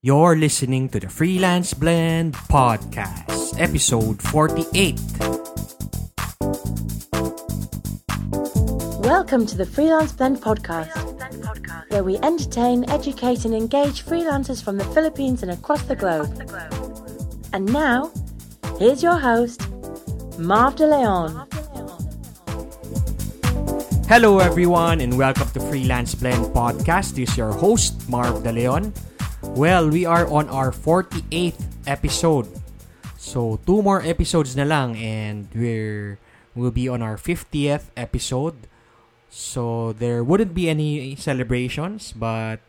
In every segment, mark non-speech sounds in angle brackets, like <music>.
You're listening to the Freelance Blend Podcast, episode 48. Welcome to the Freelance Blend Podcast, where we entertain, educate, and engage freelancers from the Philippines and across the globe. And now, here's your host, Marv De Leon. Hello, everyone, and welcome to Freelance Blend Podcast. This is your host, Marv De Leon. Well, we are on our 48th episode. So, two more episodes na lang and we're we'll be on our 50th episode. So, there wouldn't be any celebrations, but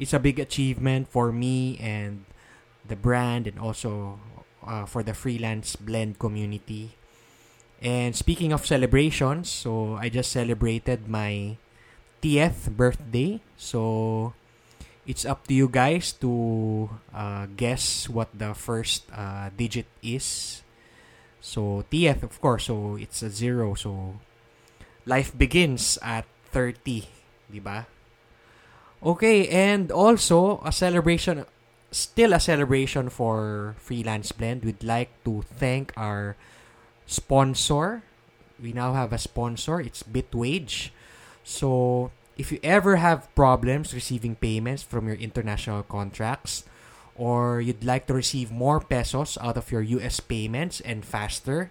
it's a big achievement for me and the brand and also uh, for the freelance blend community. And speaking of celebrations, so I just celebrated my 10th birthday. So, it's up to you guys to uh, guess what the first uh, digit is. So, TF, of course, so it's a zero. So, life begins at 30, di? Okay, and also, a celebration, still a celebration for Freelance Blend. We'd like to thank our sponsor. We now have a sponsor. It's Bitwage. So, if you ever have problems receiving payments from your international contracts, or you'd like to receive more pesos out of your US payments and faster,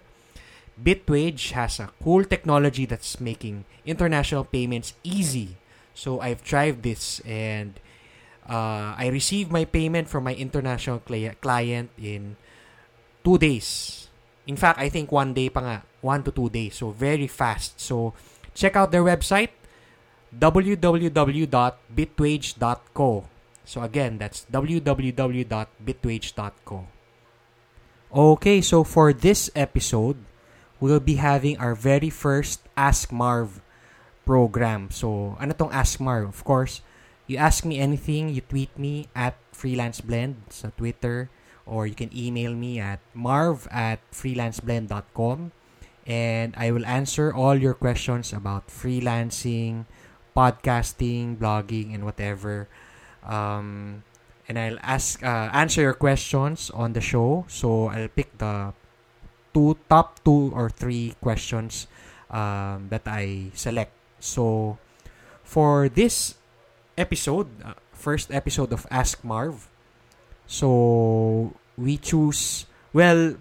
Bitwage has a cool technology that's making international payments easy. So I've tried this and uh, I received my payment from my international cli- client in two days. In fact, I think one day pa nga, one to two days. So very fast. So check out their website www.bitwage.co. So again, that's www.bitwage.co. Okay, so for this episode, we'll be having our very first Ask Marv program. So, ano tong Ask Marv? Of course, you ask me anything, you tweet me at freelanceblend sa Twitter, or you can email me at marv at freelanceblend.com and I will answer all your questions about freelancing, podcasting, blogging, and whatever. Um, and I'll ask uh, answer your questions on the show. So I'll pick the two top two or three questions um, that I select. So for this episode, uh, first episode of Ask Marv, so we choose well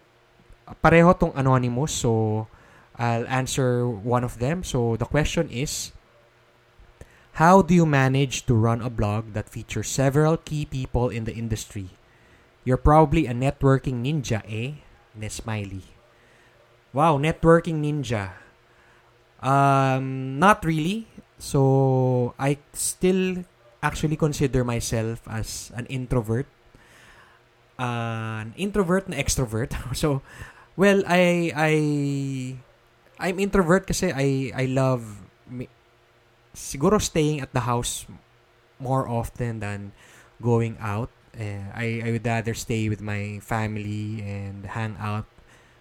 pareho tong anonymous. So I'll answer one of them. So the question is How do you manage to run a blog that features several key people in the industry? You're probably a networking ninja, eh? Ne smiley. Wow, networking ninja. Um, not really. So, I still actually consider myself as an introvert. Uh, an introvert na extrovert. <laughs> so, well, I I I'm introvert kasi I I love siguro staying at the house more often than going out. Uh, I, I would rather stay with my family and hang out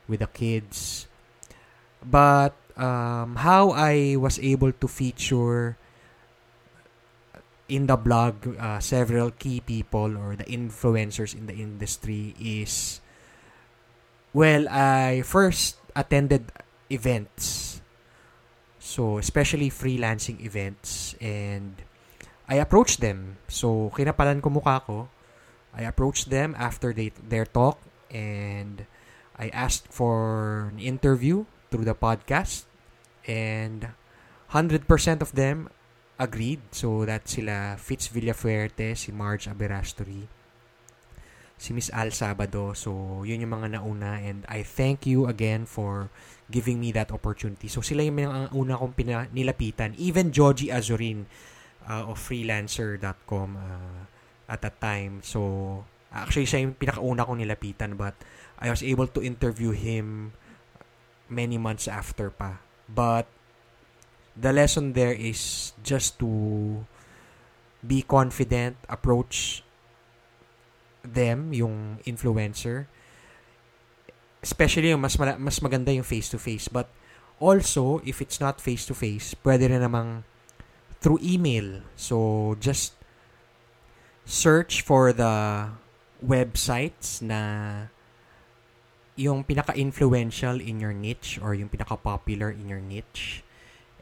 with the kids. But um, how I was able to feature in the blog uh, several key people or the influencers in the industry is well, I first attended events So, especially freelancing events. And I approached them. So, kinapalan ko mukha ko. I approached them after they, their talk and I asked for an interview through the podcast and 100% of them agreed. So, that sila Fitz Villafuerte, si Marge Aberastory, si Miss Al Sabado. So, yun yung mga nauna and I thank you again for giving me that opportunity. So sila yung mga una kong pina, nilapitan. Even Joji Azurin uh, of freelancer.com uh, at that time. So actually siya yung pinakauna kong nilapitan but I was able to interview him many months after pa. But the lesson there is just to be confident, approach them, yung influencer, especially yung mas, mas maganda yung face-to-face. But also, if it's not face-to-face, pwede rin namang through email. So, just search for the websites na yung pinaka-influential in your niche or yung pinaka-popular in your niche.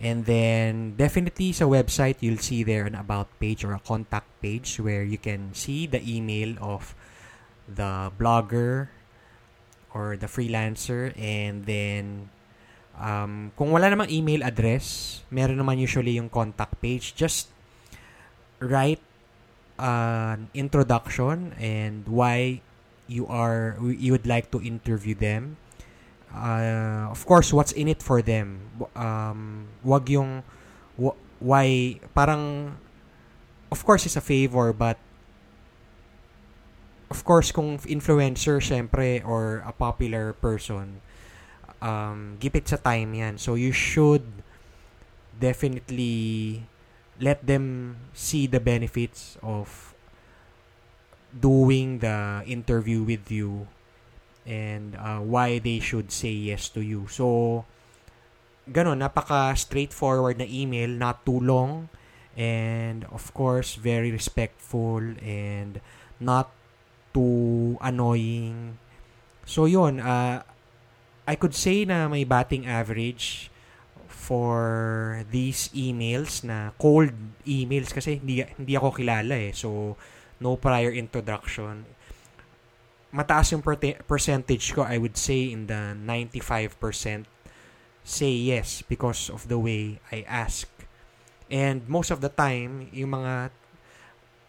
And then, definitely sa website, you'll see there an about page or a contact page where you can see the email of the blogger or the freelancer. And then, um, kung wala namang email address, meron naman usually yung contact page. Just write an introduction and why you are you would like to interview them uh, of course what's in it for them? Um wag yung wh- why parang of course it's a favor but of course kung influencer syempre or a popular person um gipit sa time yan. So you should definitely let them see the benefits of doing the interview with you and uh, why they should say yes to you. So, ganun, napaka straightforward na email, not too long, and of course, very respectful and not too annoying. So, yun, uh, I could say na may batting average for these emails na cold emails kasi hindi hindi ako kilala eh. So, no prior introduction. Mataas yung per- percentage ko, I would say in the 95% say yes because of the way I ask. And most of the time, yung mga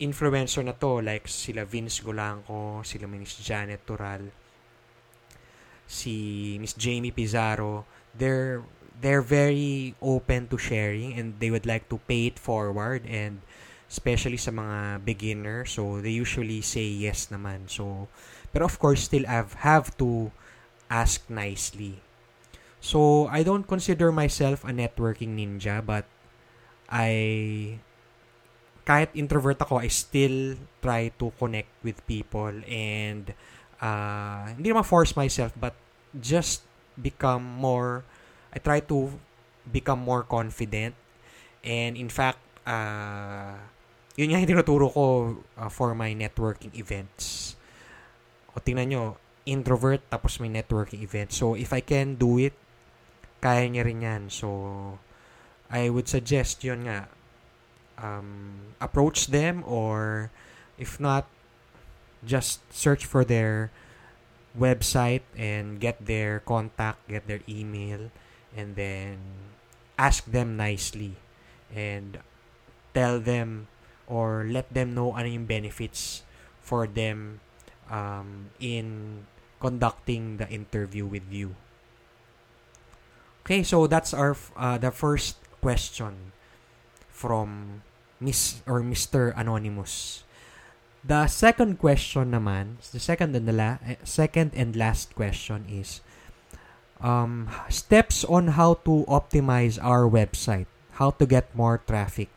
influencer na to, like sila Vince Golanco, sila Miss Janet Tural, si Miss Jamie Pizarro, they're they're very open to sharing and they would like to pay it forward and especially sa mga beginner so they usually say yes naman so pero of course still have have to ask nicely so I don't consider myself a networking ninja but I kahit introvert ako I still try to connect with people and uh, hindi naman force myself but just become more I try to become more confident and in fact uh, yun yung tinuturo ko uh, for my networking events. O tingnan nyo, introvert tapos may networking event. So, if I can do it, kaya niya rin yan. So, I would suggest yun nga, um, approach them or if not, just search for their website and get their contact, get their email, and then ask them nicely and tell them or let them know ano yung benefits for them um, in conducting the interview with you. Okay, so that's our uh, the first question from Miss or Mr. Anonymous. The second question naman, the second and the la- eh, second and last question is um, steps on how to optimize our website, how to get more traffic.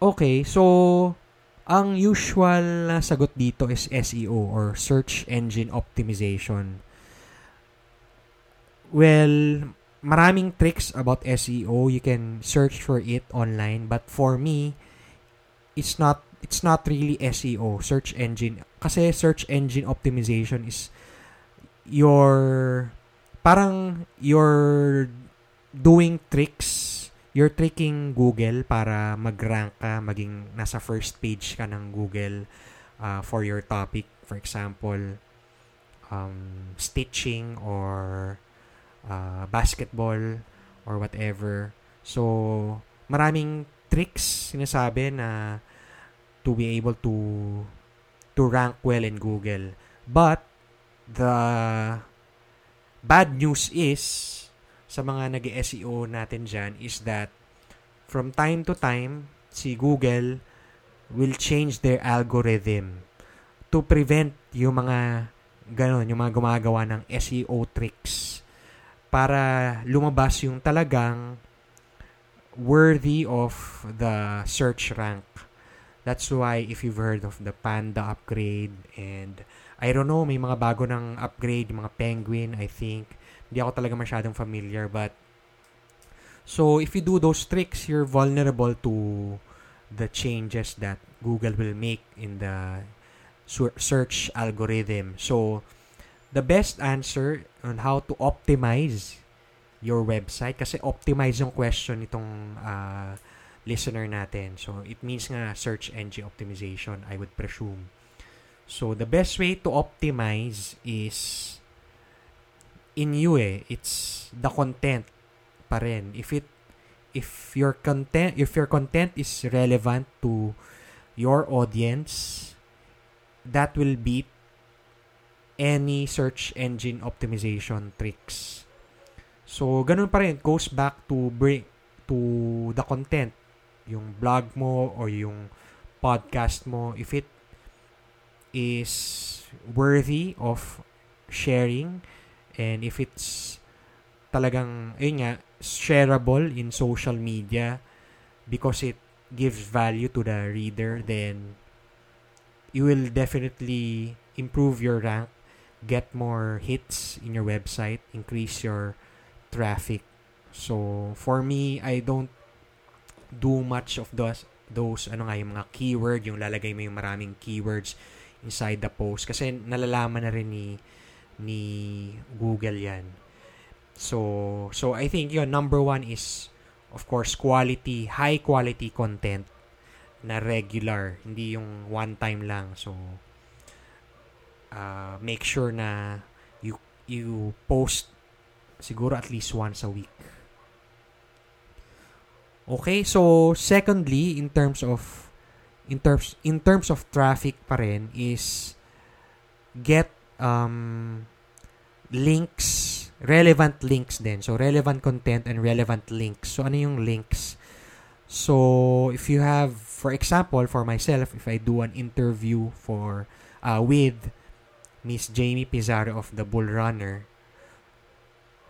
Okay, so ang usual na sagot dito is SEO or search engine optimization. Well, maraming tricks about SEO. You can search for it online, but for me, it's not it's not really SEO, search engine. Kasi search engine optimization is your parang you're doing tricks you're tricking Google para mag-rank ka, maging nasa first page ka ng Google uh, for your topic. For example, um, stitching or uh, basketball or whatever. So, maraming tricks sinasabi na to be able to to rank well in Google. But the bad news is sa mga nag seo natin dyan is that from time to time, si Google will change their algorithm to prevent yung mga ganon, yung mga gumagawa ng SEO tricks para lumabas yung talagang worthy of the search rank. That's why if you've heard of the Panda upgrade and I don't know, may mga bago ng upgrade, mga Penguin, I think. Hindi ako talaga masyadong familiar but so if you do those tricks, you're vulnerable to the changes that Google will make in the search algorithm. So, the best answer on how to optimize your website kasi optimize yung question nitong uh, listener natin. So, it means nga search engine optimization, I would presume. So, the best way to optimize is in you eh. It's the content pa rin. If it if your content if your content is relevant to your audience, that will beat any search engine optimization tricks. So, ganun pa rin. Goes back to bring to the content. Yung blog mo or yung podcast mo. If it is worthy of sharing and if it's talagang, ayun nga, shareable in social media because it gives value to the reader, then you will definitely improve your rank, get more hits in your website, increase your traffic. So, for me, I don't do much of those those ano nga yung mga keyword, yung lalagay mo yung maraming keywords inside the post kasi nalalaman na rin ni ni Google 'yan. So, so I think yun, number one is, of course, quality, high quality content na regular, hindi yung one time lang. So, uh, make sure na you, you post siguro at least once a week. Okay, so secondly, in terms of in terms in terms of traffic pa rin is get um links relevant links din. So, relevant content and relevant links. So, ano yung links? So, if you have, for example, for myself, if I do an interview for, uh, with Miss Jamie Pizarro of the Bull Runner,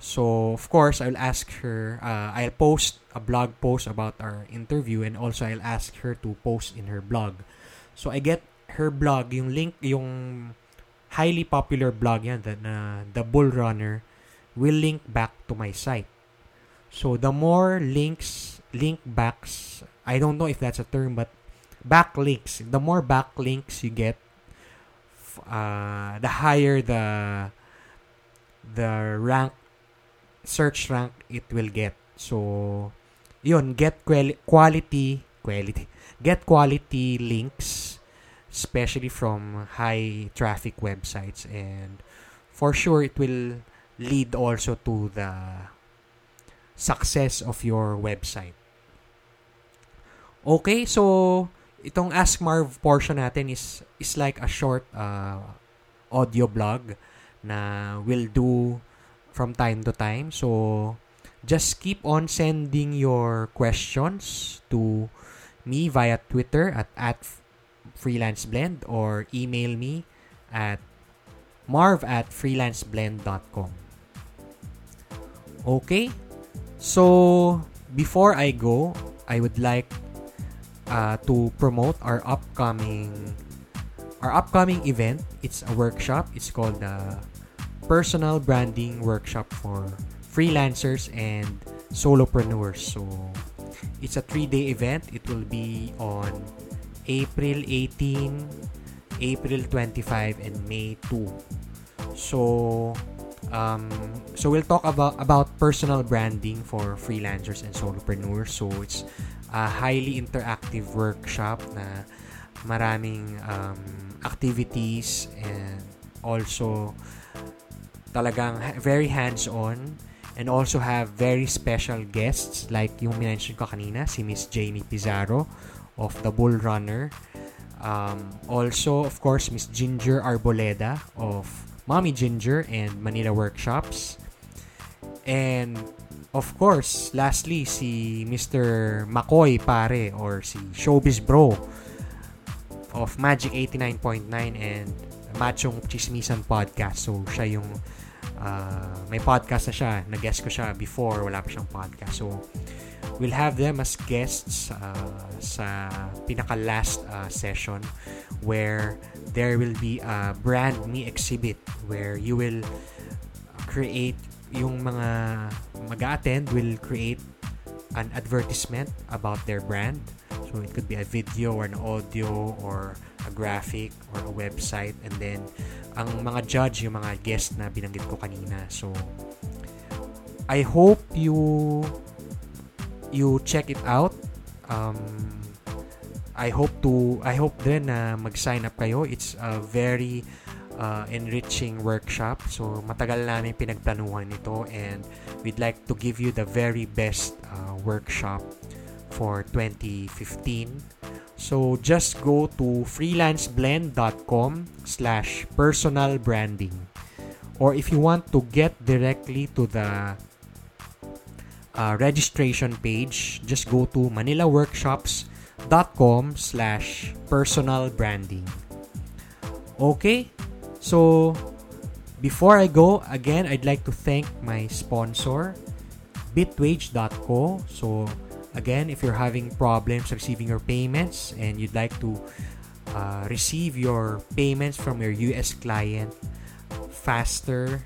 so, of course, I'll ask her, uh, I'll post a blog post about our interview and also I'll ask her to post in her blog. So, I get her blog, yung link, yung highly popular blog yan, the, na, the Bull Runner, will link back to my site. So the more links, link backs, I don't know if that's a term, but backlinks, the more backlinks you get, uh, the higher the the rank search rank it will get. So yun, get quali- quality quality get quality links especially from high traffic websites and for sure it will lead also to the success of your website. Okay, so itong Ask Marv portion natin is is like a short uh, audio blog na we'll do from time to time. So just keep on sending your questions to me via Twitter at, at freelanceblend or email me at marv at freelanceblend.com. Okay? So, before I go, I would like uh, to promote our upcoming our upcoming event. It's a workshop. It's called the Personal Branding Workshop for freelancers and solopreneurs. So, it's a three-day event. It will be on April 18, April 25, and May 2. So, Um, so we'll talk about about personal branding for freelancers and solopreneurs. So it's a highly interactive workshop na maraming um, activities and also talagang very hands-on and also have very special guests like yung mention ko kanina si Miss Jamie Pizarro of the Bull Runner um, also of course Miss Ginger Arboleda of Mommy Ginger and Manila Workshops. And of course, lastly, si Mr. McCoy pare or si Showbiz Bro of Magic 89.9 and Machong Chismisan Podcast. So, siya yung uh, may podcast na siya. Nag-guest ko siya before. Wala pa siyang podcast. So, we'll have them as guests uh, sa pinaka-last uh, session where there will be a brand me exhibit where you will create yung mga mag-attend will create an advertisement about their brand. So it could be a video or an audio or a graphic or a website and then ang mga judge yung mga guest na binanggit ko kanina. So I hope you you check it out. Um, I hope to I hope din na mag-sign up kayo. It's a very uh, enriching workshop. So matagal namin pinagplanuhan ito and we'd like to give you the very best uh, workshop for 2015. So just go to freelanceblend.com slash personal branding. Or if you want to get directly to the uh, registration page, just go to manilaworkshops.com slash personal branding. Okay, so before I go, again, I'd like to thank my sponsor, bitwage.co. So again, if you're having problems receiving your payments and you'd like to uh, receive your payments from your US client faster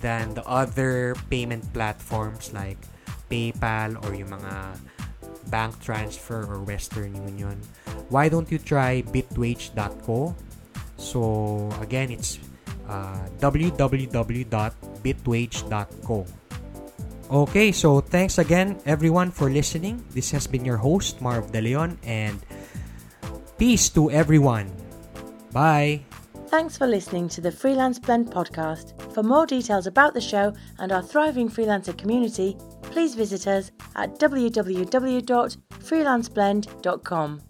than the other payment platforms like PayPal or yung mga bank transfer or Western Union, why don't you try bitwage.co? So again, it's uh, www.bitwage.co. Okay, so thanks again everyone for listening. This has been your host Marv De Leon and peace to everyone. Bye. Thanks for listening to the Freelance Blend podcast. For more details about the show and our thriving freelancer community, please visit us at www.freelanceblend.com.